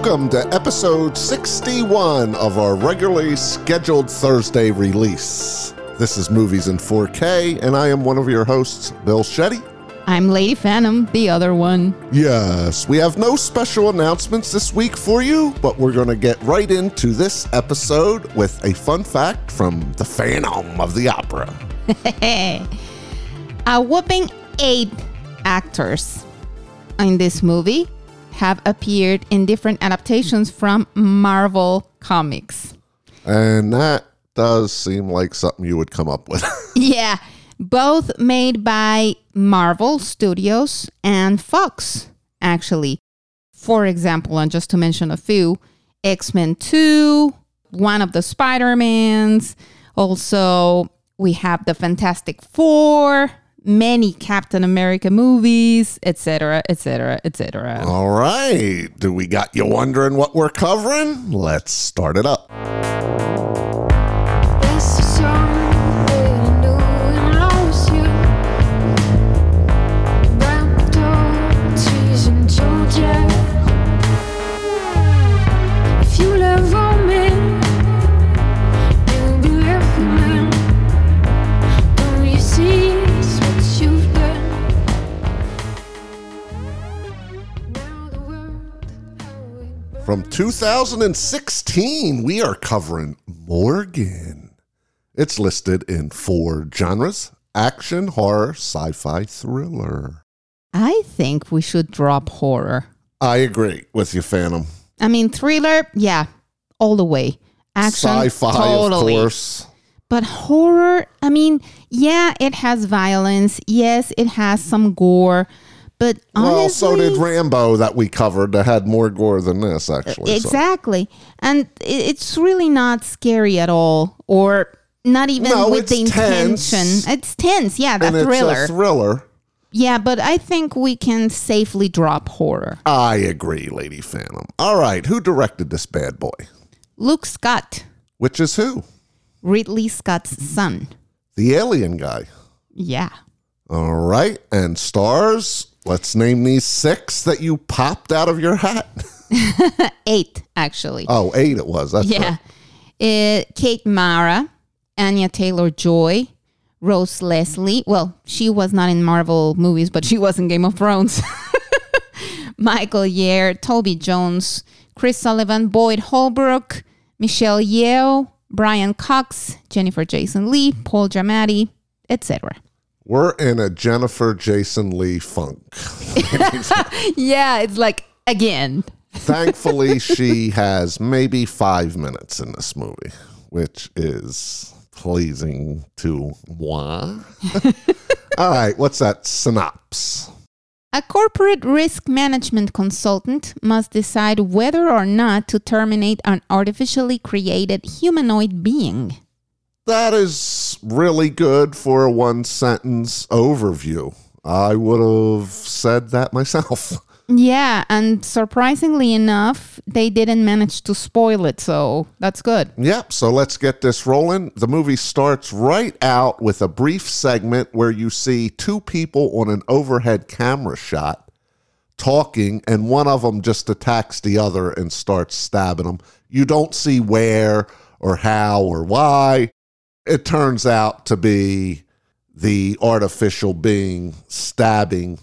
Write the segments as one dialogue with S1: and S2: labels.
S1: Welcome to episode 61 of our regularly scheduled Thursday release. This is Movies in 4K, and I am one of your hosts, Bill Shetty.
S2: I'm Lady Phantom, the other one.
S1: Yes, we have no special announcements this week for you, but we're going to get right into this episode with a fun fact from the Phantom of the Opera.
S2: A whopping eight actors in this movie have appeared in different adaptations from Marvel Comics.
S1: And that does seem like something you would come up with.
S2: Yeah, both made by Marvel Studios and Fox, actually. For example, and just to mention a few, X Men 2, one of the Spider Mans. Also, we have the Fantastic Four, many Captain America movies, etc., etc., etc.
S1: All right. Do we got you wondering what we're covering? Let's start it up. 2016, we are covering Morgan. It's listed in four genres action, horror, sci fi, thriller.
S2: I think we should drop horror.
S1: I agree with you, Phantom.
S2: I mean, thriller, yeah, all the way. Action,
S1: Sci fi,
S2: totally.
S1: of course.
S2: But horror, I mean, yeah, it has violence. Yes, it has some gore. But honestly,
S1: Well, so did Rambo that we covered that had more gore than this, actually. so-
S2: exactly, and it's really not scary at all, or not even
S1: No,
S2: with the
S1: it's tense.
S2: intention. It's tense, yeah,
S1: And
S2: that thriller.
S1: it's a thriller.
S2: yeah, but I think we can safely drop horror.
S1: I agree, Lady Phantom. All right, who directed this bad boy?
S2: Luke Scott,
S1: Which is who?
S2: Ridley Scott's son.
S1: The alien guy.
S2: Yeah.
S1: All right, and stars. Let's name these six that you popped out of your hat.
S2: Eight, actually.
S1: Oh, eight it was. That's
S2: Yeah.
S1: right.
S2: Uh, Kate Mara, Anya Taylor Joy, Rose Leslie. Well, she was not in Marvel movies, but she was in Game of Thrones. Michael Yare, Toby Jones, Chris Sullivan, Boyd Holbrook, Michelle Yeoh, Brian Cox, Jennifer Jason Leigh, Paul Giamatti, etc.
S1: We're in a Jennifer Jason Leigh funk.
S2: Yeah, it's like again.
S1: Thankfully, she has maybe five minutes in this movie, which is pleasing to moi. All right, what's that synopsis?
S2: A corporate risk management consultant must decide whether or not to terminate an artificially created humanoid being.
S1: That is really good for a one sentence overview. I would have said that myself.
S2: Yeah, and surprisingly enough, they didn't manage to spoil it, so that's good.
S1: Yep, so let's get this rolling. The movie starts right out with a brief segment where you see two people on an overhead camera shot talking, and one of them just attacks the other and starts stabbing him. You don't see where or how or why. It turns out to be the artificial being stabbing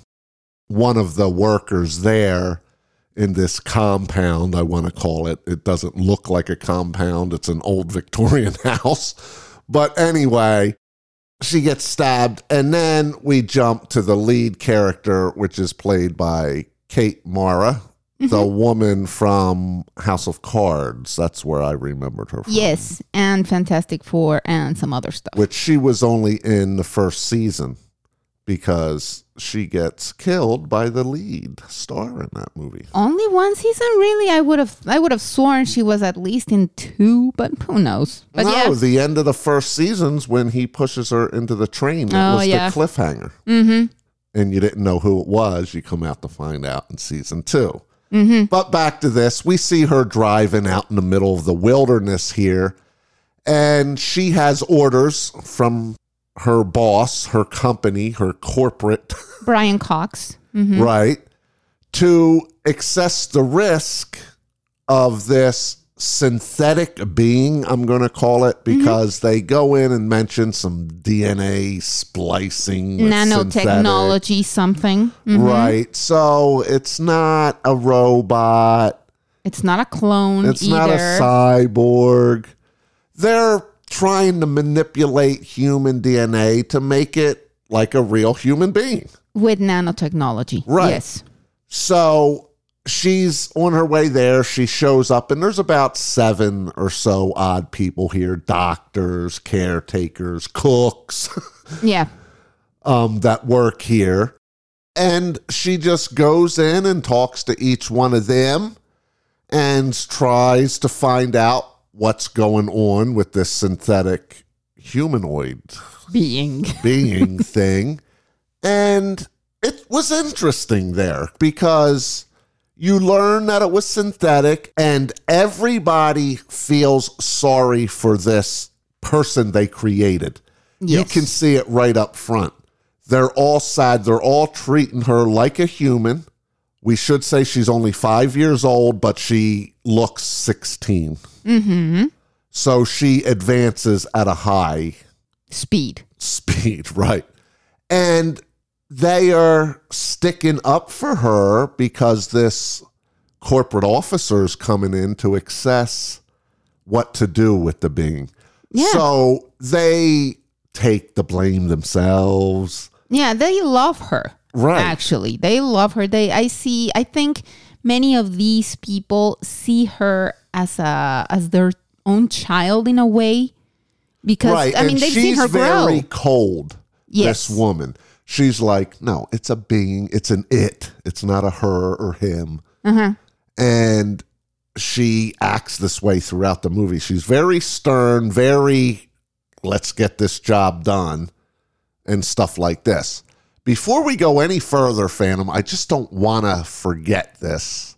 S1: one of the workers there in this compound, I want to call it. It doesn't look like a compound, it's an old Victorian house. But anyway, she gets stabbed, and then we jump to the lead character, which is played by Kate Mara, the woman from House of Cards. That's where I remembered her from.
S2: Yes, and Fantastic Four and some other stuff.
S1: Which she was only in the first season because she gets killed by the lead star in that movie.
S2: Only one season, really? I would have, I would have sworn she was at least in two, but who knows? But
S1: no,
S2: yeah,
S1: the end of the first season's when he pushes her into the train. That
S2: Oh,
S1: was
S2: yeah.
S1: the cliffhanger. Mm-hmm. And you didn't know who it was. You come out to find out in season 2 Mm-hmm. But back to this, we see her driving out in the middle of the wilderness here, and she has orders from her boss, her company, her corporate,
S2: Brian Cox. Mhm.
S1: right, to assess the risk of this synthetic being, I'm going to call it, because they go in and mention some DNA splicing, with synthetic.
S2: Nanotechnology, something. Mhm.
S1: Right. So it's not a robot.
S2: It's not a clone
S1: It's
S2: either.
S1: not a cyborg. They're trying to manipulate human DNA to make it like a real human being.
S2: with nanotechnology.
S1: Right.
S2: Yes.
S1: So she's on her way there. She shows up, and there's about seven or so odd people here doctors, caretakers, cooks
S2: Yeah.
S1: um, that work here. And she just goes in and talks to each one of them and tries to find out what's going on with this synthetic humanoid
S2: Being.
S1: being thing. And it was interesting there because you learn that it was synthetic and everybody feels sorry for this person they created. You can see it right up front. They're all sad. They're all treating her like a human. We should say she's only five years old, but she looks 16.
S2: Mm-hmm.
S1: So she advances at a high
S2: Speed.
S1: speed, right? And they are sticking up for her because this corporate officer is coming in to assess what to do with the being.
S2: Yeah.
S1: So they take the blame themselves.
S2: Yeah, they love her.
S1: Right.
S2: Actually, they love her. They I see I think many of these people see her as a as their own child in a way because
S1: right.
S2: I mean
S1: and
S2: they've
S1: she's
S2: seen her
S1: very
S2: grow.
S1: cold.
S2: Yes.
S1: This woman. She's like, no, it's a being. It's an it. It's not a her or him.
S2: Uh-huh.
S1: and she acts this way throughout the movie. She's very stern, very let's get this job done and stuff like this. Before we go any further, Phantom, I just don't want to forget this.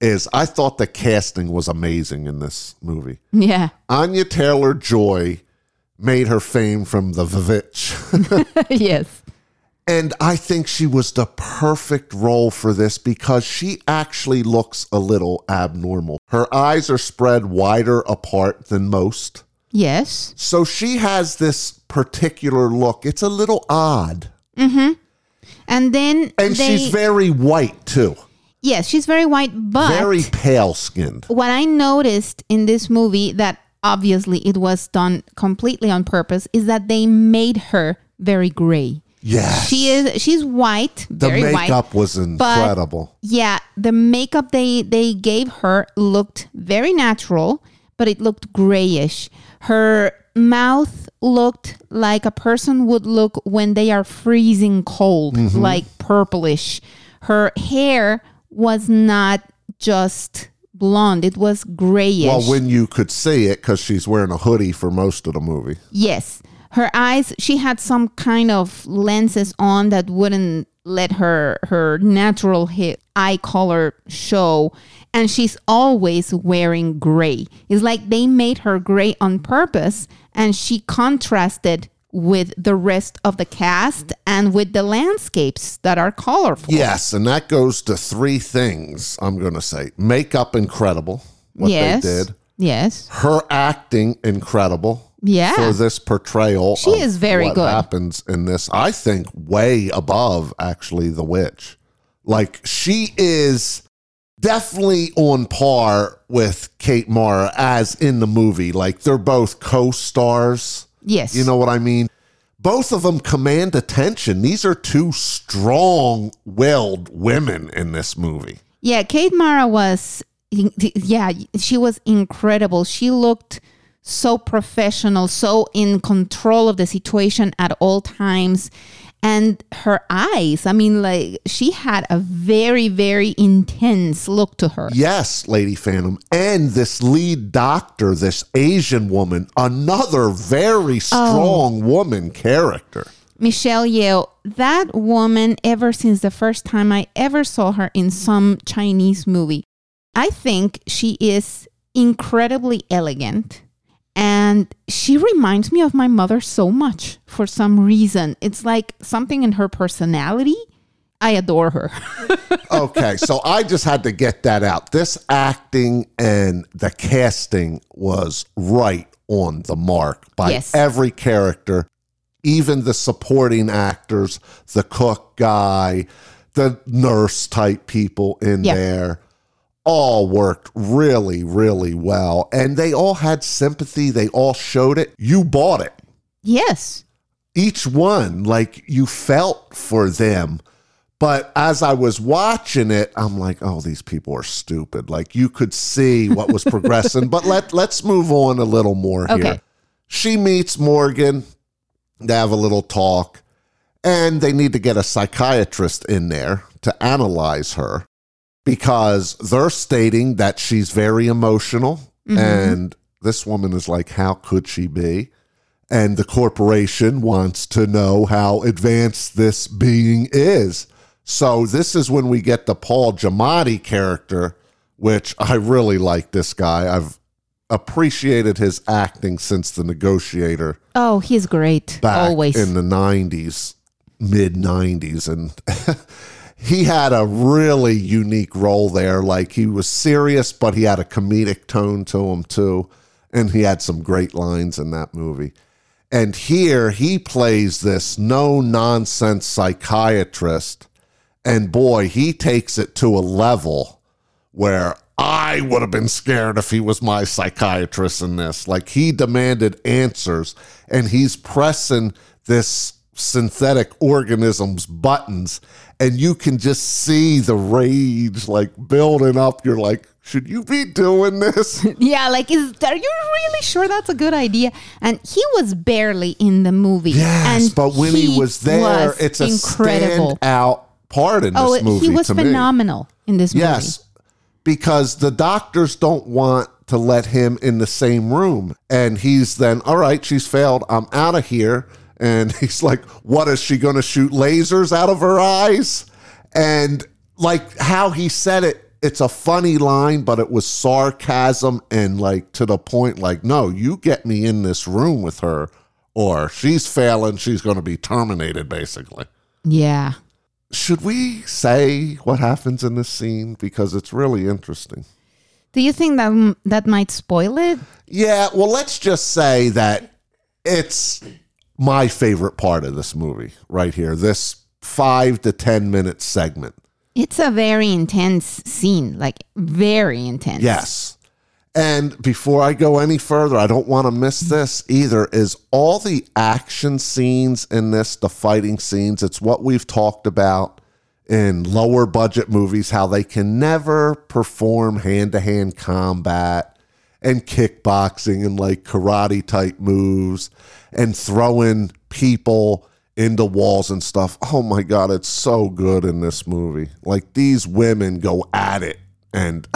S1: Is I thought the casting was amazing in this movie.
S2: Yeah.
S1: Anya Taylor Joy made her fame from The VVitch.
S2: yes.
S1: And I think she was the perfect role for this because she actually looks a little abnormal. Her eyes are spread wider apart than most.
S2: Yes.
S1: So she has this particular look. It's a little odd. Mm-hmm.
S2: And then
S1: And
S2: they,
S1: she's very white too.
S2: yes, she's very white, but
S1: Very pale skinned.
S2: what I noticed in this movie that obviously it was done completely on purpose is that they made her very gray.
S1: Yes.
S2: She is she's white,
S1: the
S2: very white.
S1: makeup was incredible.
S2: Yeah, the makeup they they gave her looked very natural, but it looked grayish. Her mouth looked like a person would look when they are freezing cold,
S1: Mm-hmm.
S2: like purplish. Her hair was not just blonde, it was grayish.
S1: well, when you could see it because she's wearing a hoodie for most of the movie.
S2: Yes. Her eyes, she had some kind of lenses on that wouldn't let her her natural hit eye color show and she's always wearing gray. It's like they made her gray on purpose and she contrasted with the rest of the cast and with the landscapes that are colorful.
S1: Yes, and that goes to three things, I'm going to say. Makeup incredible, what
S2: yes.
S1: they did.
S2: Yes.
S1: her acting incredible
S2: Yeah.
S1: for this portrayal
S2: She
S1: of
S2: is very
S1: what
S2: good.
S1: happens in this i think way above actually the witch like she is definitely on par with kate mara as in the movie like they're both co-stars
S2: Yes.
S1: you know what i mean both of them command attention these are two strong-willed women in this movie
S2: Yeah, Kate Mara was yeah, she was incredible. She looked so professional, so in control of the situation at all times. And her eyes, I mean, like she had a very, very intense look to her.
S1: Yes, Lady Phantom. And this lead doctor, this Asian woman, another very oh. strong woman character.
S2: Michelle Yeoh, that woman, ever since the first time I ever saw her in some Chinese movie, I think she is incredibly elegant. And she reminds me of my mother so much for some reason. It's like something in her personality. I adore her.
S1: okay, so I just had to get that out. This acting and the casting was right on the mark by
S2: Yes.
S1: every character, even the supporting actors, the cook guy, the nurse type people in
S2: Yeah.
S1: there. All worked really, really well. And they all had sympathy. They all showed it. You bought it
S2: yes.
S1: each one like you felt for them but as i was watching it i'm like oh these people are stupid like you could see what was progressing but let let's move on a little more
S2: Okay.
S1: here she meets morgan they have a little talk and they need to get a psychiatrist in there to analyze her because they're stating that she's very emotional mm-hmm. and this woman is like how could she be and the corporation wants to know how advanced this being is. So this is when we get the Paul Giamatti character, which I really like this guy. I've appreciated his acting since The Negotiator
S2: Oh, he's great.
S1: back
S2: Always.
S1: in the 90s, mid 90s and he had a really unique role there like he was serious but he had a comedic tone to him too and he had some great lines in that movie. And here he plays this no nonsense psychiatrist and boy, he takes it to a level where I would have been scared if he was my psychiatrist in this. Like he demanded answers and he's pressing this synthetic organism's buttons and you can just see the rage like building up. You're like, should you be doing this?
S2: yeah, like, is are you really sure that's a good idea? And he was barely in the movie.
S1: yes,
S2: and
S1: but when he, was there,
S2: was
S1: it's a
S2: incredible.
S1: standout part in this
S2: Oh,
S1: movie.
S2: he was
S1: to me.
S2: phenomenal in this movie.
S1: Yes, because the doctors don't want to let him in the same room. And he's then, all right, she's failed. I'm out of here. And he's like, what is she going to shoot lasers out of her eyes? And like how he said it, it's a funny line, but it was sarcasm and like to the point, like, no, you get me in this room with her, or she's failing. She's going to be terminated, basically
S2: Yeah.
S1: should we say what happens in this scene because it's really interesting
S2: Do you think that that might spoil it?
S1: yeah well let's just say that it's my favorite part of this movie right here this five to ten minute segment.
S2: It's a very intense scene, like very intense.
S1: yes. And before i go any further i don't want to miss this either is all the action scenes in this the fighting scenes it's what we've talked about in lower budget movies how they can never perform hand-to-hand combat and kickboxing and like karate type moves and throwing people into walls and stuff. Oh my god, it's so good in this movie. Like these women go at it and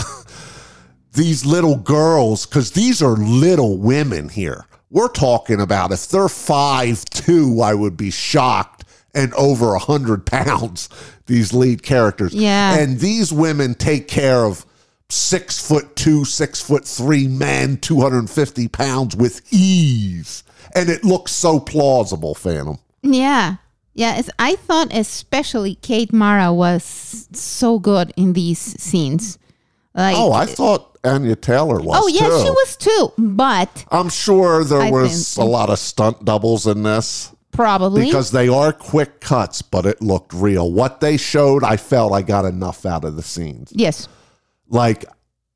S1: these little girls cuz these are little women here. We're talking about if they're five two, I would be shocked and over a hundred pounds. These lead characters,
S2: Yeah.
S1: and these women take care of six foot two, six foot three man, 250 pounds with ease. And it looks so plausible, Phantom.
S2: Yeah. Yeah. It's, I thought especially Kate Mara was so good in these scenes. Like,
S1: Oh, I thought Anya Taylor was.
S2: oh yeah,
S1: too.
S2: she was too. But
S1: I'm sure there
S2: I
S1: was
S2: think-
S1: a lot of stunt doubles in this
S2: probably
S1: because they are quick cuts, but it looked real. What they showed, I felt I got enough out of the scenes.
S2: yes.
S1: Like,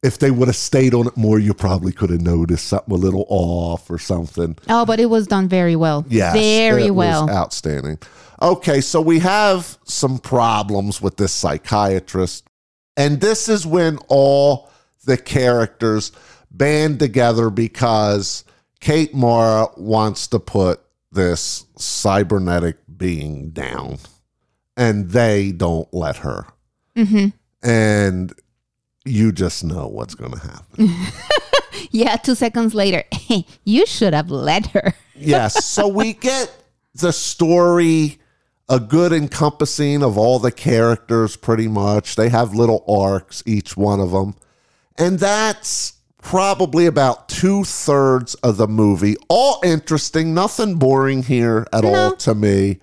S1: if they would have stayed on it more, you probably could have noticed something a little off or something.
S2: Oh, but it was done very well.
S1: Yeah,
S2: very
S1: it was
S2: well.
S1: outstanding. Okay, so we have some problems with this psychiatrist, and this is when all the characters band together because Kate Mara wants to put this cybernetic being down, and they don't let her.
S2: hmm
S1: And you just know what's going to happen.
S2: Yeah. Two seconds later, you should have let her.
S1: yes. So we get the story, a good encompassing of all the characters pretty much. They have little arcs, each one of them. And that's probably about two thirds of the movie. All interesting, nothing boring here at all to me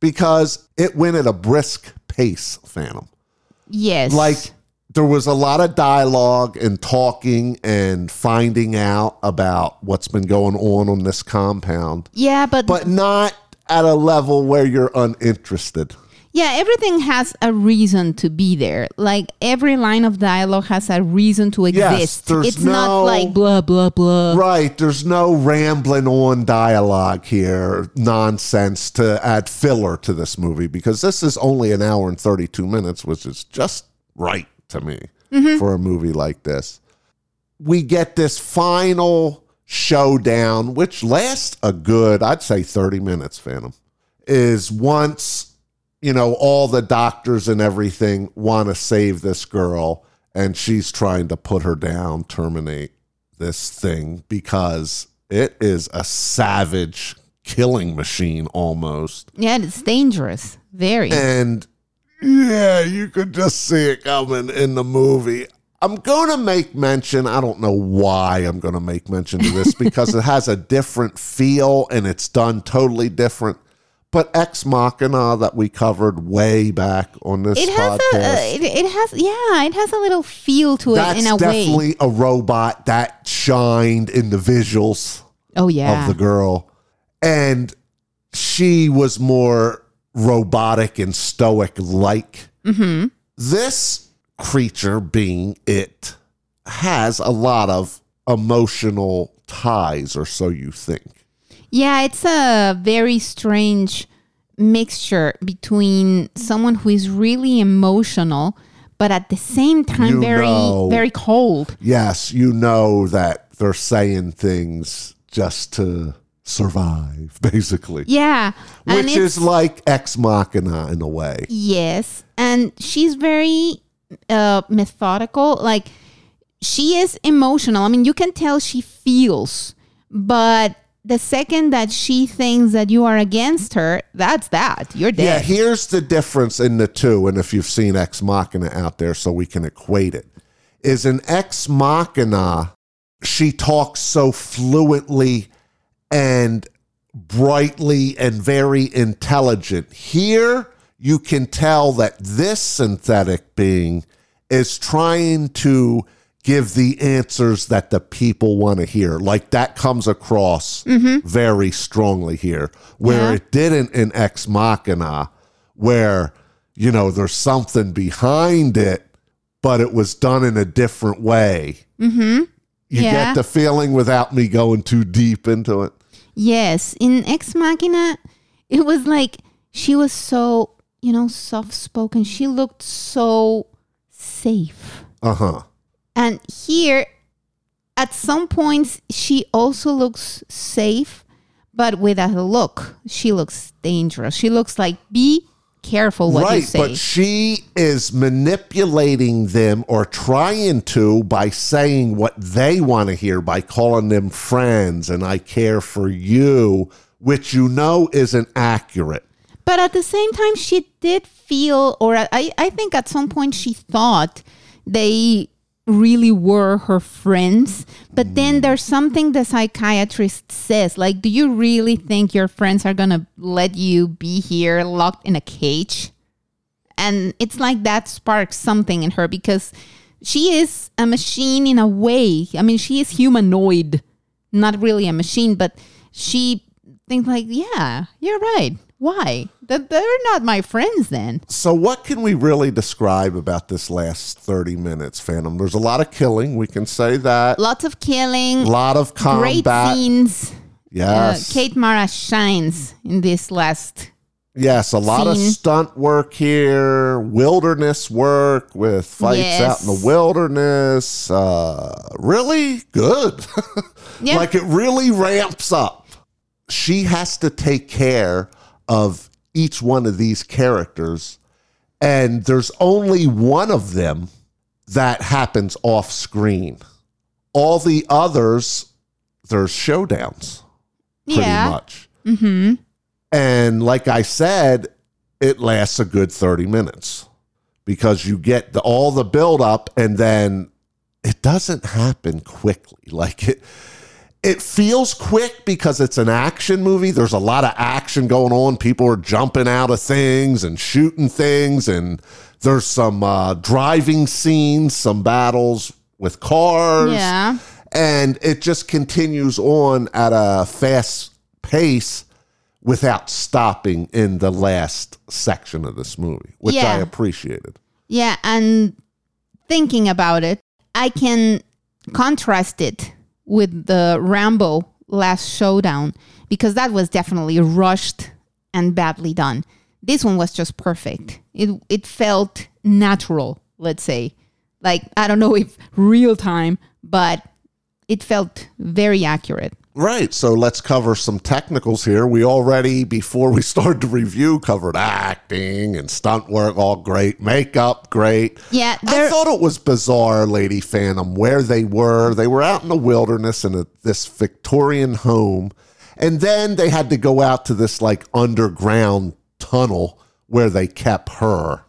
S1: because it went at a brisk pace, Phantom.
S2: Yes.
S1: Like there was a lot of dialogue and talking and finding out about what's been going on on this compound,
S2: yeah, but,
S1: but not at a level where you're uninterested.
S2: yeah, everything has a reason to be there. Like every line of dialogue has a reason to
S1: Yes,
S2: exist.
S1: there's
S2: it's not
S1: no-
S2: like blah blah blah.
S1: Right. There's no rambling on dialogue here, nonsense to add filler to this movie because this is only an hour and 32 minutes, which is just right to me mm-hmm. for a movie like this. We get this final showdown, which lasts a good, I'd say 30 minutes, Phantom, is once, you know, all the doctors and everything want to save this girl and she's trying to put her down, terminate this thing because it is a savage killing machine almost.
S2: Yeah, it's dangerous. Very.
S1: And yeah, you could just see it coming in the movie. I'm going to make mention, I don't know why I'm going to make mention to this because it has a different feel and it's done totally different. But Ex Machina that we covered way back on this
S2: it has
S1: podcast.
S2: a, uh, it, it has yeah, it has a little feel to it in a way.
S1: definitely a robot that shined in the visuals.
S2: Oh yeah.
S1: of the girl. And she was more robotic and stoic like.
S2: mm-hmm.
S1: This creature, being it, has a lot of emotional ties, or so you think.
S2: Yeah, it's a very strange mixture between someone who is really emotional, but at the same time
S1: You
S2: very
S1: know.
S2: very cold.
S1: Yes, you know that they're saying things just to survive, basically.
S2: Yeah,
S1: Which is like ex machina in a way.
S2: Yes, and she's very uh, methodical. Like she is emotional. I mean, you can tell she feels, but the second that she thinks that you are against her, that's that. You're dead.
S1: Yeah, here's the difference in the two, and if you've seen Ex Machina out there, so we can equate it, is in Ex Machina, she talks so fluently and brightly and very intelligent. Here, you can tell that this synthetic being is trying to give the answers that the people want to hear. Like that comes across very strongly here, where
S2: Yeah.
S1: it didn't in Ex Machina, where, you know, there's something behind it, but it was done in a different way. Mm-hmm. You
S2: Yeah.
S1: get the feeling without me going too deep into it.
S2: Yes, in Ex Machina, it was like she was so you know soft spoken. She looked so safe.
S1: Uh huh.
S2: And here, at some points, she also looks safe, but with a look, she looks dangerous. She looks like, be careful what you
S1: right,
S2: say.
S1: but she is manipulating them or trying to by saying what they want to hear by calling them friends and I care for you, which you know isn't accurate.
S2: But at the same time, she did feel, or I, I think at some point she thought they really were her friends. But then mm. there's something the psychiatrist says, like, do you really think your friends are going to let you be here locked in a cage? And it's like that sparks something in her because she is a machine in a way. I mean, she is humanoid, not really a machine, but she thinks like, yeah, you're right. Why? That they're not my friends then.
S1: So, what can we really describe about this last 30 minutes, Phantom? There's a lot of killing. We can say that.
S2: Lots of killing,
S1: A lot of combat.
S2: great scenes. Uh,
S1: Yes.
S2: Kate Mara shines in this last.
S1: Yes, a lot of stunt work here, wilderness work with fights out in the wilderness. Uh, really good.
S2: Yeah.
S1: like it really ramps up. She has to take care of each one of these characters, and there's only one of them that happens off screen. All the others, there's showdowns pretty
S2: yeah.
S1: much. Mm-hmm. And like I said, it lasts a good 30 minutes because you get the, all the build up and then it doesn't happen quickly. Like it, it feels quick because it's an action movie. There's a lot of action going on. People are jumping out of things and shooting things, and there's some uh, driving scenes, some battles with cars.
S2: Yeah.
S1: And it just continues on at a fast pace without stopping in the last section of this movie, which I appreciated.
S2: Yeah, and thinking about it, I can contrast it with the Rambo last showdown because that was definitely rushed and badly done. This one was just perfect. It it felt natural, let's say. Like I don't know if real time, but it felt very accurate.
S1: Right. So let's cover some technicals here. We already, before we started to review, covered acting and stunt work, all great. Makeup, great.
S2: Yeah,
S1: I thought it was bizarre, Lady Phantom, where they were. They were out in the wilderness in a, this Victorian home. And then they had to go out to this like underground tunnel where they kept her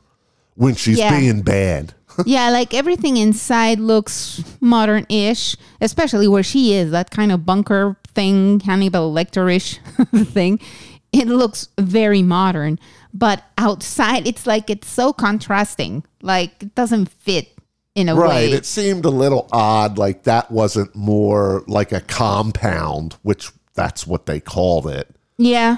S1: when she's
S2: Yeah.
S1: being bad.
S2: yeah, like everything inside looks modern ish, especially where she is, that kind of bunker thing, Hannibal Lecter ish thing. It looks very modern. But outside, it's like it's so contrasting. Like it doesn't fit in a
S1: Right.
S2: way.
S1: It seemed a little odd, like that wasn't more like a compound, which that's what they called it.
S2: yeah.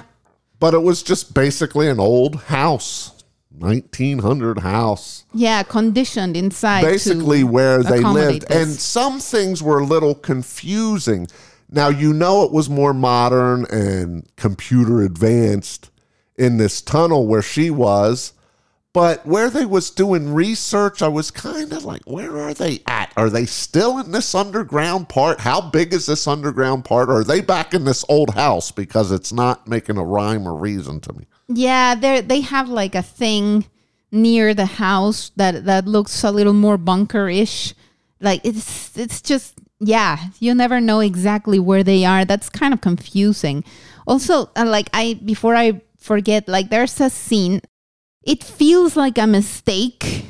S1: But it was just basically an old house, 1900 house.
S2: Yeah, conditioned inside.
S1: basically where they lived. And some things were a little confusing. Now, you know, it was more modern and computer advanced in this tunnel where she was. But where they was doing research, I was kind of like, where are they at? Are they still in this underground part? How big is this underground part? Are they back in this old house? Because it's not making a rhyme or reason to me.
S2: Yeah, they they have like a thing near the house that that looks a little more bunker-ish. Like it's it's just yeah, you never know exactly where they are. That's kind of confusing. Also, uh, like I before I forget, like there's a scene. It feels like a mistake.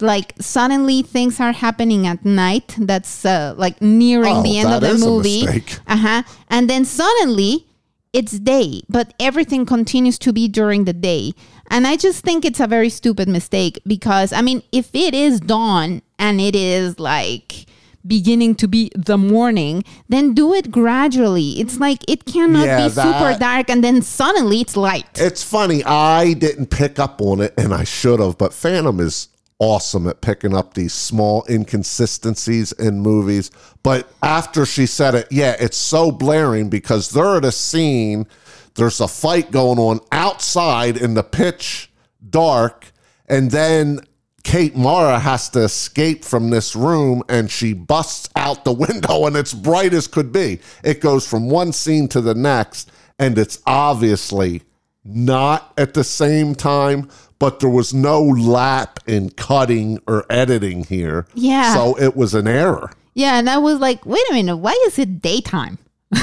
S2: Like suddenly things are happening at night. That's uh, like nearing
S1: Oh,
S2: the end of the movie.
S1: mistake.
S2: Uh huh. And then suddenly it's day, but everything continues to be during the day. And I just think it's a very stupid mistake because, I mean, if it is dawn and it is like beginning to be the morning, then do it gradually. It's like it cannot
S1: Yeah,
S2: be super dark and then suddenly it's light.
S1: It's funny. I didn't pick up on it, and I should have. But Phantom is awesome at picking up these small inconsistencies in movies. But after she said it, yeah, it's so blaring because they're at a scene. There's a fight going on outside in the pitch dark, and then Kate Mara has to escape from this room and she busts out the window and it's bright as could be. It goes from one scene to the next and it's obviously not at the same time, but there was no lap in cutting or editing here.
S2: Yeah.
S1: So it was an error.
S2: yeah. And I was like, wait a minute, why is it daytime?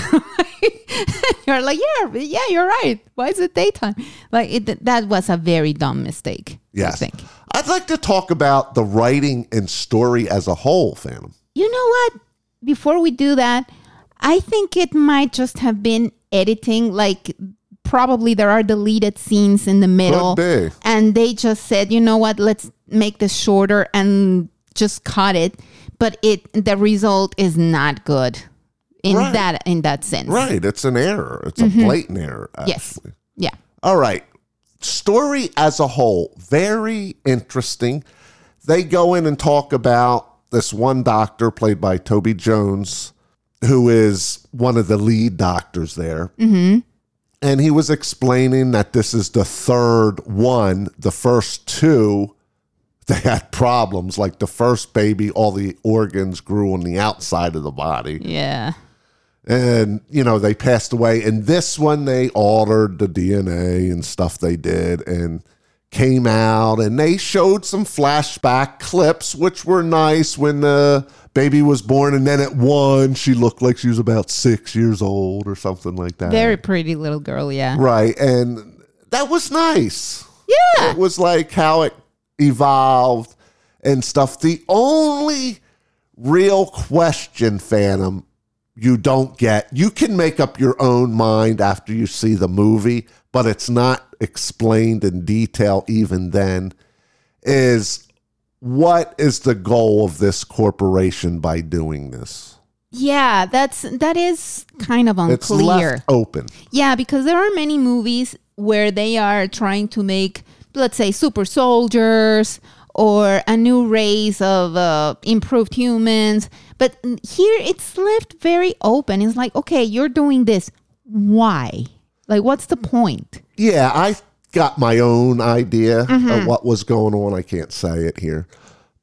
S2: you're like, yeah, yeah, you're right. Why is it daytime? Like, it, that was a very dumb mistake.
S1: Yes.
S2: I think.
S1: I'd like to talk about the writing and story as a whole, Phantom.
S2: You know what? Before we do that, I think it might just have been editing. Like, probably there are deleted scenes in the middle. And they just said, you know what? Let's make this shorter and just cut it. But it the result is not good in
S1: Right.
S2: that in that sense.
S1: Right. It's an error. It's a blatant error.
S2: Mm-hmm. Yes. Yeah.
S1: All right. Story as a whole, very interesting. They go in and talk about this one doctor played by Toby Jones, who is one of the lead doctors there. Mm-hmm. And he was explaining that this is the third one. The first two, they had problems. Like the first baby, all the organs grew on the outside of the body
S2: Yeah.
S1: And you know they passed away and this one they altered the dna and stuff they did and came out and they showed some flashback clips which were nice when the baby was born and then at one she looked like she was about six years old or something like that
S2: Very pretty little girl, yeah.
S1: right and that was nice
S2: Yeah.
S1: it was like how it evolved and stuff. The only real question, Phantom, you don't get. You can make up your own mind after you see the movie, but it's not explained in detail even then. Is what is the goal of this corporation by doing this?
S2: Yeah, that's that is kind of
S1: It's
S2: unclear.
S1: left open.
S2: Yeah, because there are many movies where they are trying to make, let's say, super soldiers or a new race of uh, improved humans. But here it's left very open. It's like, okay, you're doing this. Why? Like, what's the point?
S1: Yeah, I got my own idea of what was going on. I can't say it here.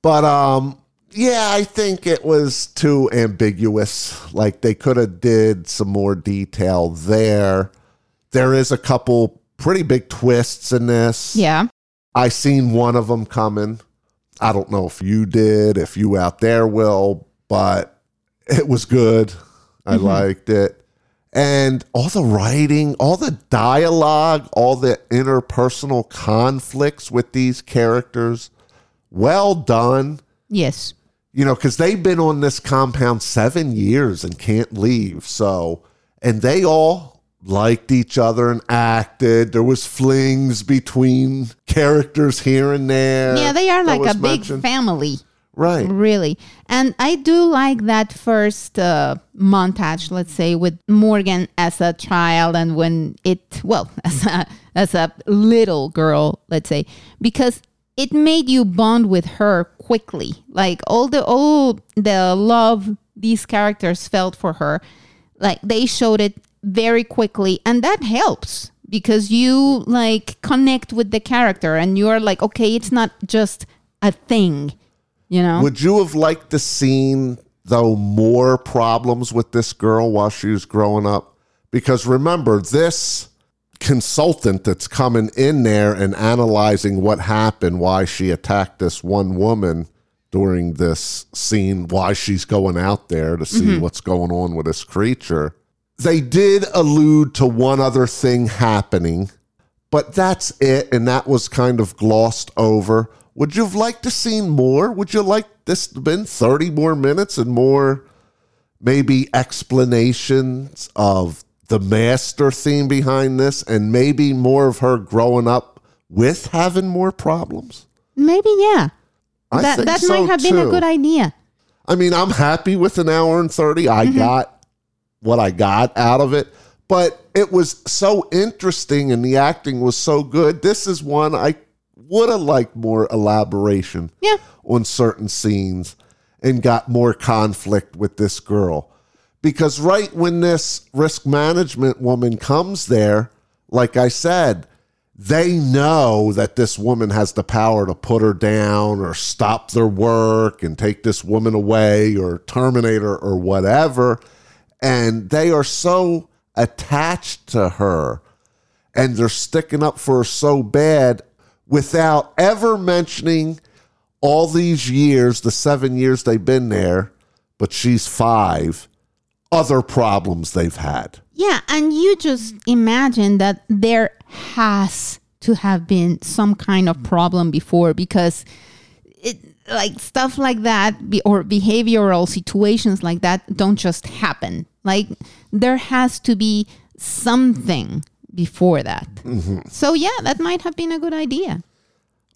S1: But um yeah, I think it was too ambiguous. Like they could have did some more detail there. There is a couple pretty big twists in this.
S2: Yeah.
S1: I seen one of them coming. I don't know if you did, if you out there will, but it was good. I mm-hmm. liked it. And all the writing, all the dialogue, all the interpersonal conflicts with these characters, well done.
S2: Yes.
S1: You know, because they've been on this compound seven years and can't leave. So, and they all liked each other and acted. There was flings between characters here and there.
S2: Yeah, they are like a
S1: was
S2: big family.
S1: right.
S2: Really. And I do like that first uh, montage, let's say, with Morgan as a child and when it, well, as a, as a little girl, let's say, because it made you bond with her quickly. Like all the, all the love these characters felt for her, like they showed it very quickly. And that helps because you like connect with the character and you're like, okay, it's not just a thing. You know?
S1: Would you have liked to seen though more problems with this girl while she was growing up? Because remember, this consultant that's coming in there and analyzing what happened, why she attacked this one woman during this scene, why she's going out there to see mm-hmm. what's going on with this creature. They did allude to one other thing happening, but that's it. And that was kind of glossed over. Would you have liked to seen more? Would you like this to have been 30 more minutes and more maybe explanations of the master theme behind this and maybe more of her growing up with having more problems?
S2: Maybe, yeah.
S1: I
S2: that that
S1: so,
S2: might have been a good idea.
S1: I mean, I'm happy with an hour and 30. I mm-hmm. got what I got out of it, but it was so interesting and the acting was so good. This is one I would have liked more elaboration
S2: Yeah.
S1: on certain scenes and got more conflict with this girl. Because right when this risk management woman comes there, like I said, they know that this woman has the power to put her down or stop their work and take this woman away or terminate her or whatever. And they are so attached to her and they're sticking up for her so bad without ever mentioning all these years, the seven years they've been there, but she's five, other problems they've had.
S2: Yeah, and you just imagine that there has to have been some kind of problem before because it like stuff like that or behavioral situations like that don't just happen. Like there has to be something before that. So yeah, that might have been a good idea.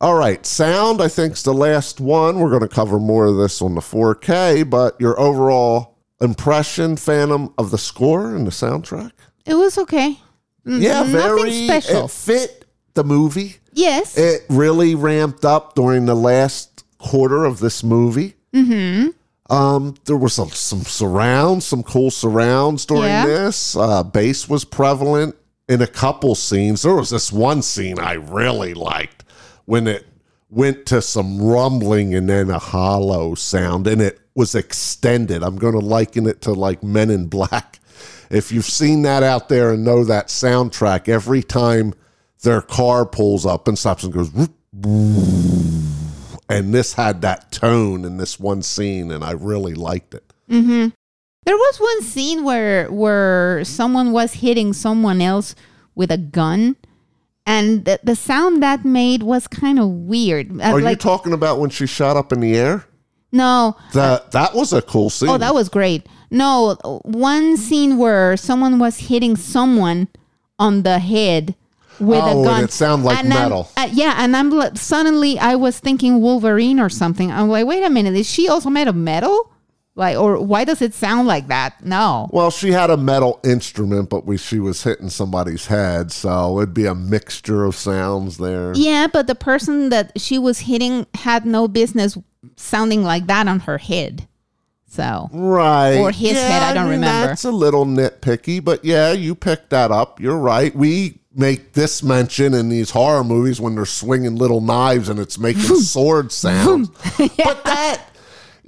S1: All right, sound, I think, is the last one. We're going to cover more of this on the 4K, but your overall impression, Phantom, of the score and the soundtrack?
S2: It was okay. Mm,
S1: Yeah,
S2: nothing
S1: very.
S2: special.
S1: It fit the movie.
S2: yes.
S1: It really ramped up during the last quarter of this movie. Mm-hmm. Um, there was some, some surrounds, some cool surrounds during
S2: Yeah.
S1: this. Uh, bass was prevalent in a couple scenes. There was this one scene I really liked when it went to some rumbling and then a hollow sound, and it was extended. I'm going to liken it to like Men in Black. If you've seen that out there and know that soundtrack, every time their car pulls up and stops and goes, "Whoop, and this had that tone in this one scene, and I really liked it.
S2: There was one scene where where someone was hitting someone else with a gun, and the, the sound that made was kind of weird. Uh,
S1: Are you talking about when she shot up in the air?
S2: no,
S1: That that was a cool scene.
S2: oh, that was great. No, one scene where someone was hitting someone on the head with
S1: Oh,
S2: a
S1: and
S2: gun.
S1: it sounded like
S2: And
S1: metal.
S2: uh, yeah, and I'm like, suddenly I was thinking Wolverine or something. I'm like, wait a minute, is she also made of metal? Like, or why does it sound like that? No.
S1: Well, she had a metal instrument, but we she was hitting somebody's head, so it'd be a mixture of sounds there.
S2: Yeah, but the person that she was hitting had no business sounding like that on her head. So
S1: Right.
S2: Or his head, I don't
S1: mean,
S2: remember.
S1: That's a little nitpicky, but yeah, you picked that up. You're right. We make this mention in these horror movies when they're swinging little knives and it's making sword sounds. But that,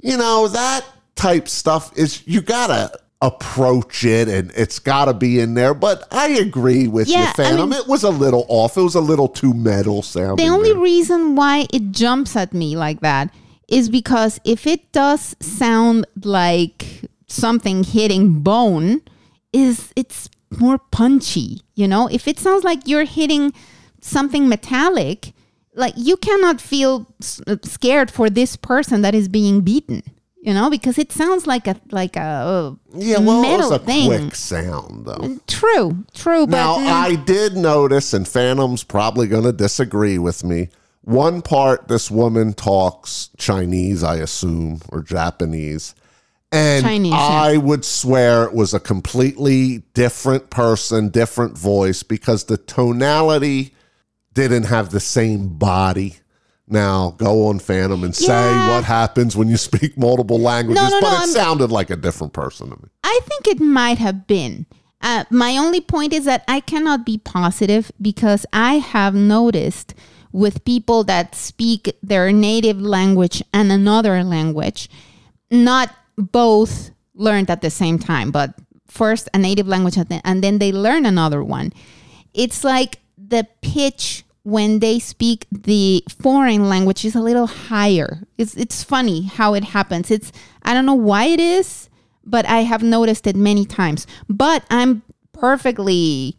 S1: you know, that type stuff is, you gotta approach it and it's gotta be in there. But I agree with
S2: Yeah,
S1: you,
S2: I
S1: Phantom.
S2: mean-
S1: it was a little off. It was a little too metal sounding.
S2: the only
S1: there.
S2: reason why it jumps at me like that is because if it does sound like something hitting bone, is it's more punchy. You know, if it sounds like you're hitting something metallic, like you cannot feel s- scared for this person that is being beaten. You know, because it sounds like a like a uh,
S1: yeah, well, it
S2: metal
S1: was a
S2: thing.
S1: quick sound, though.
S2: True, true, but
S1: Now,
S2: mm,
S1: I did notice, and Phantom's probably going to disagree with me. One part, this woman talks Chinese, I assume, or Japanese. And
S2: Chinese, yeah.
S1: I would swear it was a completely different person, different voice, because the tonality didn't have the same body. Now, go on, Phantom, and say what happens when you speak multiple languages.
S2: no,
S1: but
S2: no,
S1: it
S2: I'm-
S1: sounded like a different person to me.
S2: I think it might have been. Uh, my only point is that I cannot be positive because I have noticed with people that speak their native language and another language, not both learned at the same time, but first a native language and then- they learn another one. It's like the pitch when they speak the foreign language is a little higher. It's it's funny how it happens. It's I don't know why it is, but I have noticed it many times. But I'm perfectly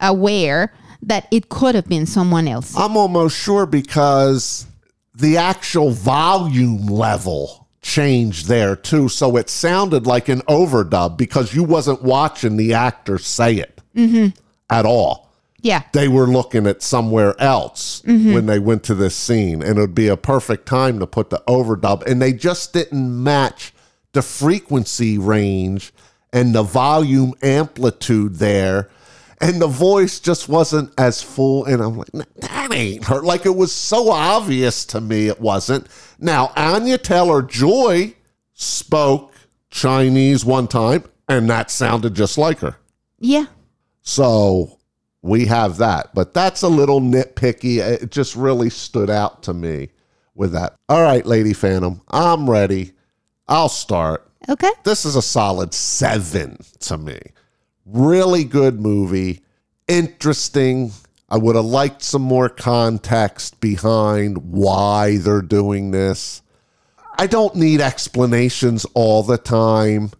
S2: aware that it could have been someone else.
S1: I'm almost sure because the actual volume level changed there too. So it sounded like an overdub because you wasn't watching the actor say it mm-hmm. at all.
S2: Yeah.
S1: They were looking at somewhere else mm-hmm. when they went to this scene, and it would be a perfect time to put the overdub. And they just didn't match the frequency range and the volume amplitude there. And the voice just wasn't as full. And I'm like, that ain't her. Like it was so obvious to me it wasn't. Now, Anya Taylor Joy spoke Chinese one time, and that sounded just like her.
S2: Yeah.
S1: So we have that, but that's a little nitpicky. It just really stood out to me with that. All right, Lady Phantom, I'm ready. I'll start.
S2: Okay.
S1: This is a solid seven to me. Really good movie. Interesting. I would have liked some more context behind why they're doing this. I don't need explanations all the time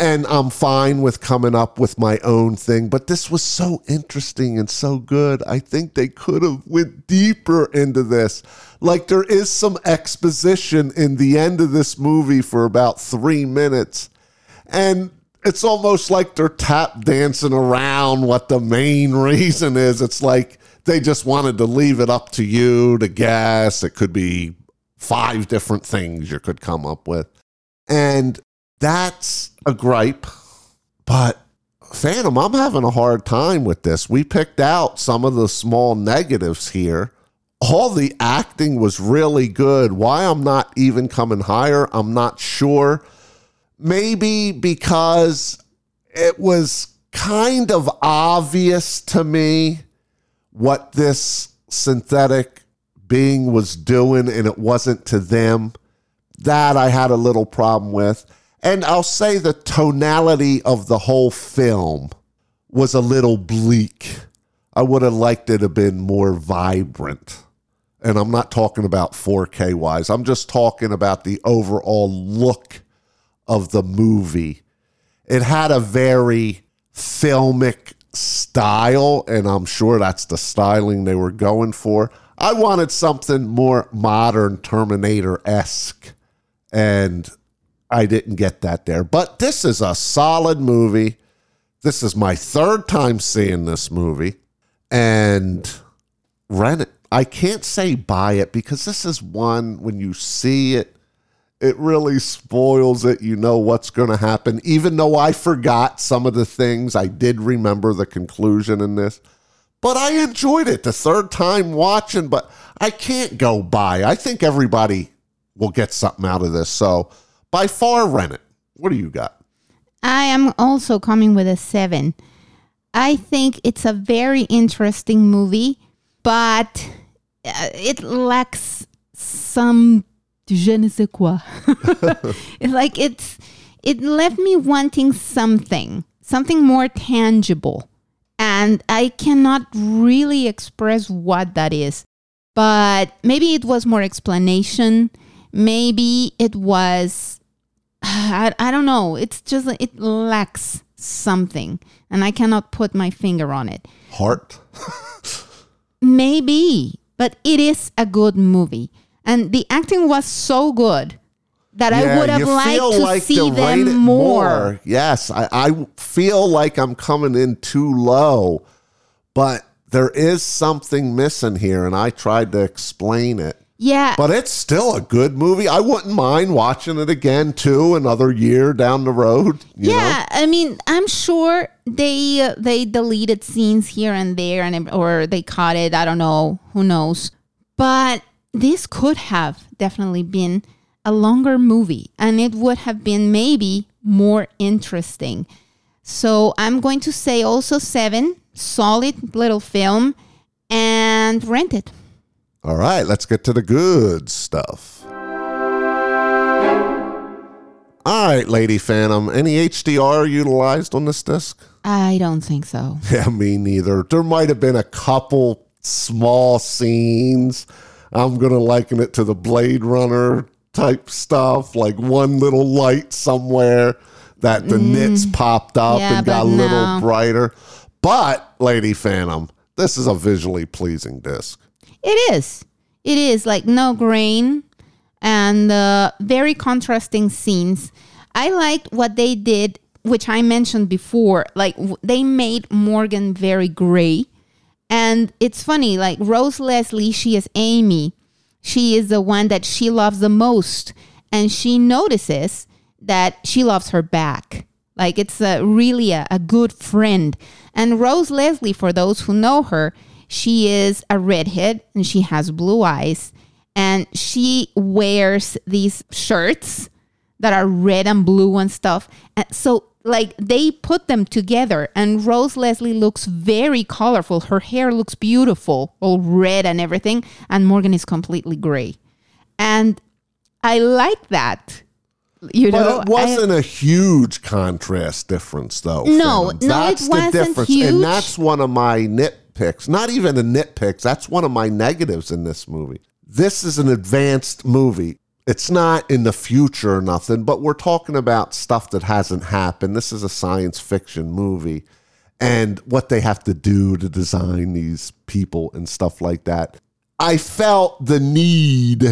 S1: and I'm fine with coming up with my own thing, but this was so interesting and so good. I think they could have went deeper into this. Like there is some exposition in the end of this movie for about 3 minutes and it's almost like they're tap dancing around what the main reason is. It's like they just wanted to leave it up to you to guess. It could be five different things you could come up with. And that's a gripe. But Phantom, I'm having a hard time with this. We picked out some of the small negatives here. All the acting was really good. Why I'm not even coming higher, I'm not sure. Maybe because it was kind of obvious to me what this synthetic being was doing, and it wasn't to them. That I had a little problem with. And I'll say the tonality of the whole film was a little bleak. I would have liked it to have been more vibrant. And I'm not talking about 4K wise, I'm just talking about the overall look of the movie. It had a very filmic style, and I'm sure that's the styling they were going for. I wanted something more modern Terminator esque. And I didn't get that there. But this is a solid movie. This is my third time seeing this movie. And rent it. I can't say buy it because this is one when you see it, it really spoils it. You know what's going to happen. Even though I forgot some of the things, I did remember the conclusion in this. But I enjoyed it the third time watching, but I can't go buy. I think everybody will get something out of this. So by far, rent it. What do you got?
S2: I am also coming with a seven. I think it's a very interesting movie, but uh, it lacks some je ne sais quoi. It's like it's it left me wanting something, something more tangible. And I cannot really express what that is. But maybe it was more explanation. Maybe it was I, I don't know. It's just it lacks something, and I cannot put my finger on it.
S1: Heart?
S2: Maybe, but it is a good movie, and the acting was so good that I would have liked to
S1: like
S2: see them
S1: it
S2: more.
S1: Yes, I, I feel like I'm coming in too low, but there is something missing here, and I tried to explain it.
S2: Yeah,
S1: But it's still a good movie. I wouldn't mind watching it again too, another year down the road. you know?
S2: yeah. I mean, I'm sure they uh, they deleted scenes here and there, and or they cut it. I don't know. Who knows? But this could have definitely been a longer movie, and it would have been maybe more interesting. So I'm going to say also seven, solid little film, and rent it.
S1: All right, let's get to the good stuff. All right, Lady Phantom. Any HDR utilized on this disc?
S2: I don't think so.
S1: Yeah, me neither. There might have been a couple small scenes. I'm going to liken it to the Blade Runner type stuff, like one little light somewhere that the nits popped up
S2: Mm. Yeah,
S1: and got a little
S2: no.
S1: brighter. But, Lady Phantom, this is a visually pleasing disc.
S2: It is. It is like no grain and uh, very contrasting scenes. I liked what they did, which I mentioned before. Like w- they made Morgan very gray. And it's funny, like Rose Leslie, she is Amy. She is the one that she loves the most. And she notices that she loves her back. Like it's a, really a, a good friend. And Rose Leslie, for those who know her, she is a redhead and she has blue eyes. And she wears these shirts that are red and blue and stuff. And so like they put them together and Rose Leslie looks very colorful. Her hair looks beautiful, all red and everything, and Morgan is completely gray. And I like that. You know,
S1: But it wasn't a huge contrast difference, though.
S2: No, no, it wasn't huge.
S1: and that's one of my nitpicks. Not even a nitpicks. That's one of my negatives in this movie. This is an advanced movie. It's not in the future or nothing, but we're talking about stuff that hasn't happened. This is a science fiction movie, and what they have to do to design these people and stuff like that. I felt the need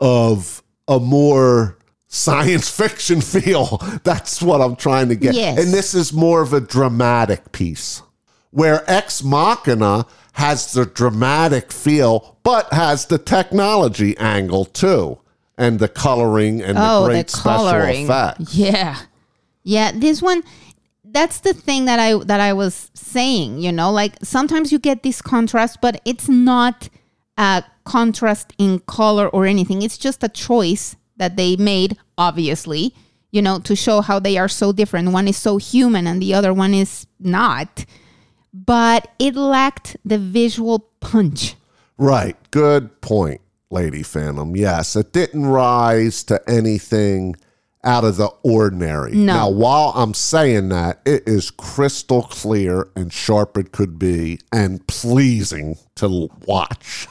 S1: of a more science fiction feel. That's what I'm trying to get.
S2: Yes.
S1: And this is more of a dramatic piece where Ex Machina has the dramatic feel, but has the technology angle too, and the coloring and the
S2: oh,
S1: great
S2: the
S1: special
S2: coloring.
S1: effects.
S2: Yeah. Yeah, this one that's the thing that I that I was saying, you know, like sometimes you get this contrast, but it's not a contrast in color or anything. It's just a choice that they made, obviously, you know, to show how they are so different. One is so human and the other one is not. But it lacked the visual punch.
S1: Right. Good point, Lady Phantom. Yes, it didn't rise to anything out of the ordinary.
S2: No.
S1: Now, while I'm saying that, it is crystal clear and sharp it could be and pleasing to watch.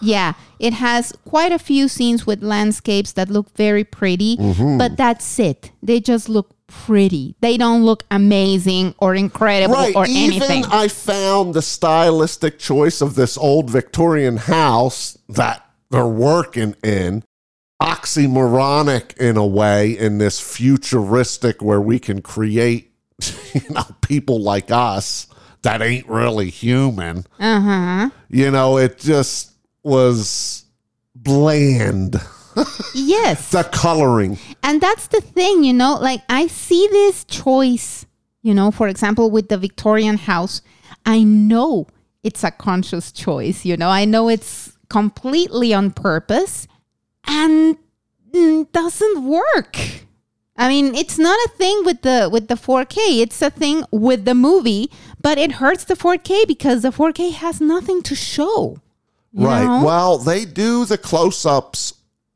S2: Yeah, it has quite a few scenes with landscapes that look very pretty,
S1: Mm-hmm.
S2: but that's it. They just look pretty. They don't look amazing or incredible
S1: Right.
S2: or
S1: Even
S2: anything.
S1: I found the stylistic choice of this old Victorian house that they're working in oxymoronic in a way in this futuristic where we can create you know people like us that ain't really human.
S2: Uh huh.
S1: you know it just was bland.
S2: Yes.
S1: the coloring.
S2: And that's the thing, you know, like I see this choice, you know, for example, with the Victorian house, I know it's a conscious choice, you know, I know it's completely on purpose and doesn't work. I mean, it's not a thing with the with the 4K. It's a thing with the movie, but it hurts the 4K because the 4K has nothing to show.
S1: right
S2: know?
S1: well they do the close-ups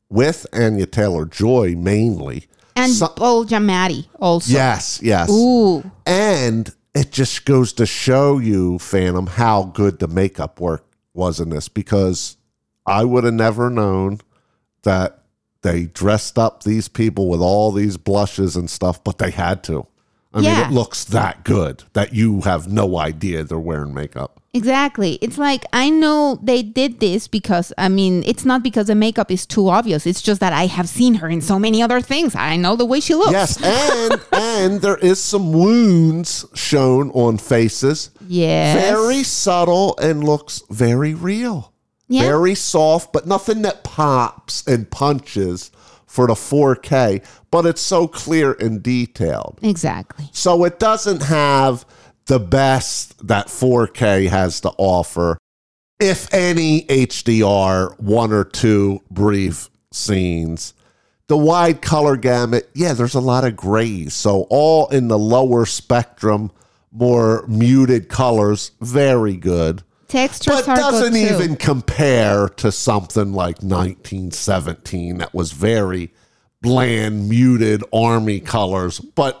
S1: with anya taylor joy mainly
S2: and
S1: So-
S2: Paul Giamatti also.
S1: yes yes
S2: Ooh.
S1: And it just goes to show you, Phantom, how good the makeup work was in this because I would have never known that they dressed up these people with all these blushes and stuff, but they had to. I mean, it looks that good that you have no idea they're wearing makeup.
S2: Exactly. It's like I know they did this because I mean it's not because the makeup is too obvious. It's just that I have seen her in so many other things. I know the way she looks.
S1: Yes, and and there is some wounds shown on faces.
S2: Yes.
S1: Very subtle and looks very real.
S2: Yeah.
S1: Very soft, but nothing that pops and punches for the 4K, but it's so clear and detailed.
S2: Exactly.
S1: So it doesn't have the best that 4K has to offer. If any HDR, one or two brief scenes. The wide color gamut, yeah, there's a lot of grays. So all in the lower spectrum, more muted colors, very good.
S2: Textures
S1: But
S2: are
S1: doesn't
S2: good too.
S1: even compare to something like 1917 that was very bland, muted army colors. But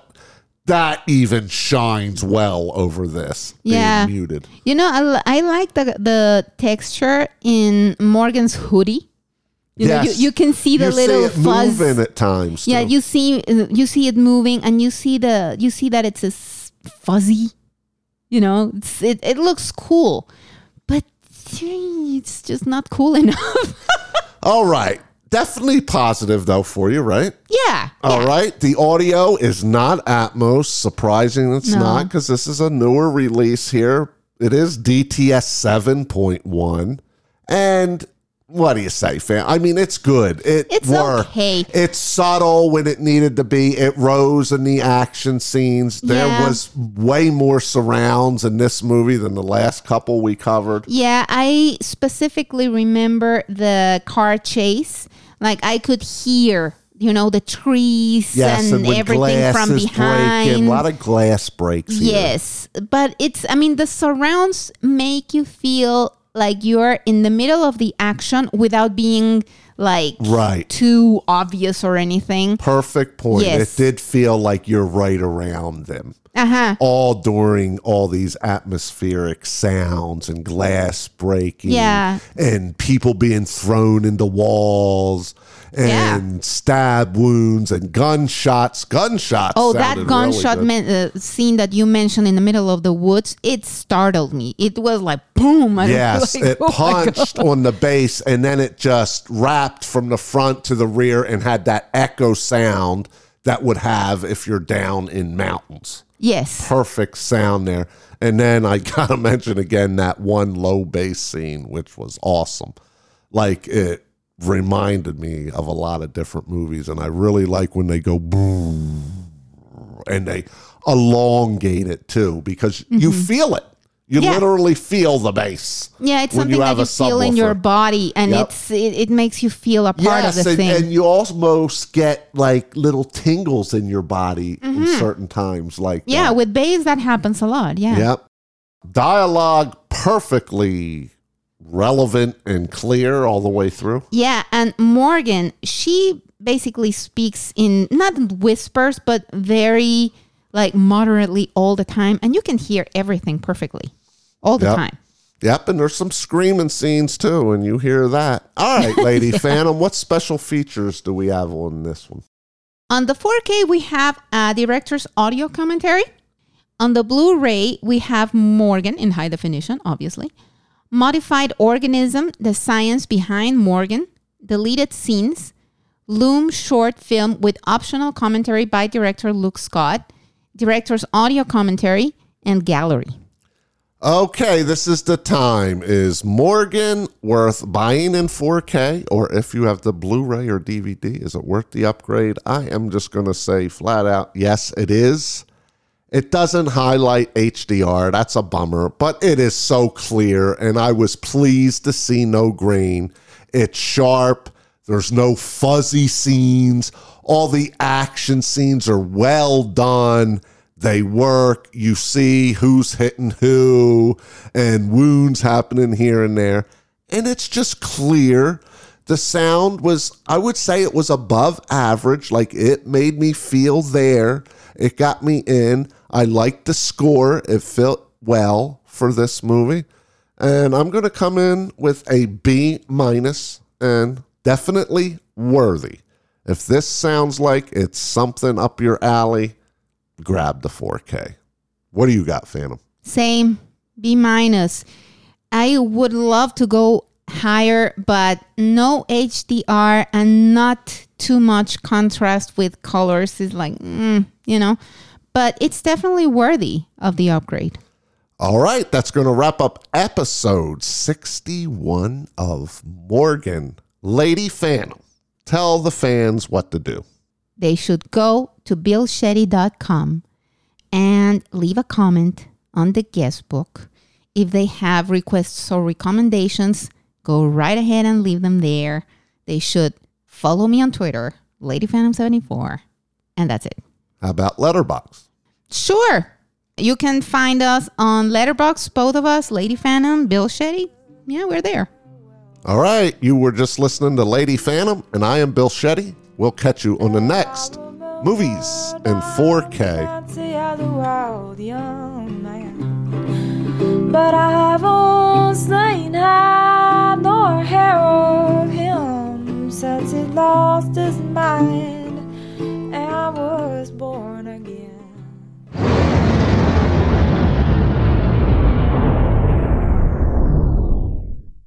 S1: that even shines well over this, being
S2: Yeah.
S1: muted.
S2: You know, I, I like the the texture in Morgan's hoodie. You know,
S1: Yes.
S2: you, you can see the
S1: You
S2: little
S1: see
S2: fuzz.
S1: moving at times.
S2: Yeah, you see you see it moving, and you see the you see that it's a fuzzy. You know, it's, it it looks cool, it's just not cool enough.
S1: All right. Definitely positive though for you, right?
S2: yeah.
S1: All right. The audio is not Atmos. Surprising it's
S2: No.
S1: not because this is a newer release here. It is DTS 7.1. And what do you say, fam? I mean, it's good. It
S2: It's
S1: worked.
S2: okay.
S1: It's subtle when it needed to be. It rose in the action scenes. There
S2: Yeah.
S1: was way more surrounds in this movie than the last couple we covered.
S2: Yeah, I specifically remember the car chase. Like I could hear, you know, the trees
S1: Yes,
S2: and,
S1: and,
S2: everything from behind.
S1: breaking, a lot of glass breaks. here.
S2: Yes, but it's, I mean, the surrounds make you feel like you're in the middle of the action without being like
S1: Right.
S2: too obvious or anything.
S1: Perfect point.
S2: Yes.
S1: It did feel like you're right around them.
S2: Uh huh.
S1: all during all these atmospheric sounds and glass breaking
S2: Yeah.
S1: and people being thrown into walls
S2: Yeah.
S1: and stab wounds and gunshots gunshots
S2: Oh, that gunshot
S1: really
S2: uh, scene that you mentioned in the middle of the woods, it startled me. It was like boom. and
S1: Yes,
S2: like,
S1: it
S2: oh
S1: punched on the bass and then it just wrapped from the front to the rear and had that echo sound that would have if you're down in mountains.
S2: Yes.
S1: perfect sound there. And then I gotta mention again that one low bass scene, which was awesome. Like it reminded me of a lot of different movies, and I really like when they go boom and they elongate it too because you feel it. You
S2: Mm-hmm. Yeah.
S1: literally feel the bass.
S2: Yeah, it's something that
S1: have
S2: you
S1: a
S2: feel in your body, and
S1: Yep.
S2: it's it, it makes you feel a part of the
S1: and,
S2: thing.
S1: and you almost get like little tingles in your body in certain times, like
S2: Mm-hmm. yeah,
S1: that.
S2: with bass that happens a lot. Yeah.
S1: Yep. Dialogue perfectly relevant and clear all the way through.
S2: Yeah, and Morgan, she basically speaks in not whispers, but very like moderately all the time, and you can hear everything perfectly all the
S1: Yep.
S2: time.
S1: Yep, and there's some screaming scenes too, and you hear that. All right, Lady Phantom, what special features do we have on this one?
S2: On the 4K, we have a director's audio commentary. On the Blu ray, we have Morgan in high definition, obviously. Modified organism, the science behind Morgan, deleted scenes, Loom short film with optional commentary by director Luke Scott, director's audio commentary, and gallery.
S1: Okay, this is the time. Is Morgan worth buying in 4K? Or if you have the Blu ray or DVD, is it worth the upgrade? I am just going to say flat out yes, it is. It doesn't highlight HDR. That's a bummer, but it is so clear, and I was pleased to see no grain. It's sharp. There's no fuzzy scenes. All the action scenes are well done. They work. You see who's hitting who and wounds happening here and there. And it's just clear. The sound was, I would say it was above average. Like it made me feel there. It got me in. I liked the score. It felt well for this movie. And I'm going to come in with a B minus and definitely worthy. If this sounds like it's something up your alley, grab the 4K. What do you got, Phantom?
S2: Same, B minus. I would love to go higher, but no HDR and not too much contrast with colors is like, mm, you know, but it's definitely worthy of the upgrade.
S1: All right, that's going to wrap up episode 61 of Morgan. Lady Phantom, tell the fans what to do.
S2: They should go to billshetty.com and leave a comment on the guest book. If they have requests or recommendations, go right ahead and leave them there. They should follow me on Twitter, LadyPhantom74, and that's it.
S1: How about Letterboxd?
S2: Sure. You can find us on Letterboxd, both of us, Lady Phantom, Bill Shetty. Yeah, we're there.
S1: All right, you were just listening to Lady Phantom, and I am Bill Shetty. We'll catch you on the next Movies in 4K.
S3: See how the world, young man. But I haven't seen hide nor hair of him since he lost his mind I was born.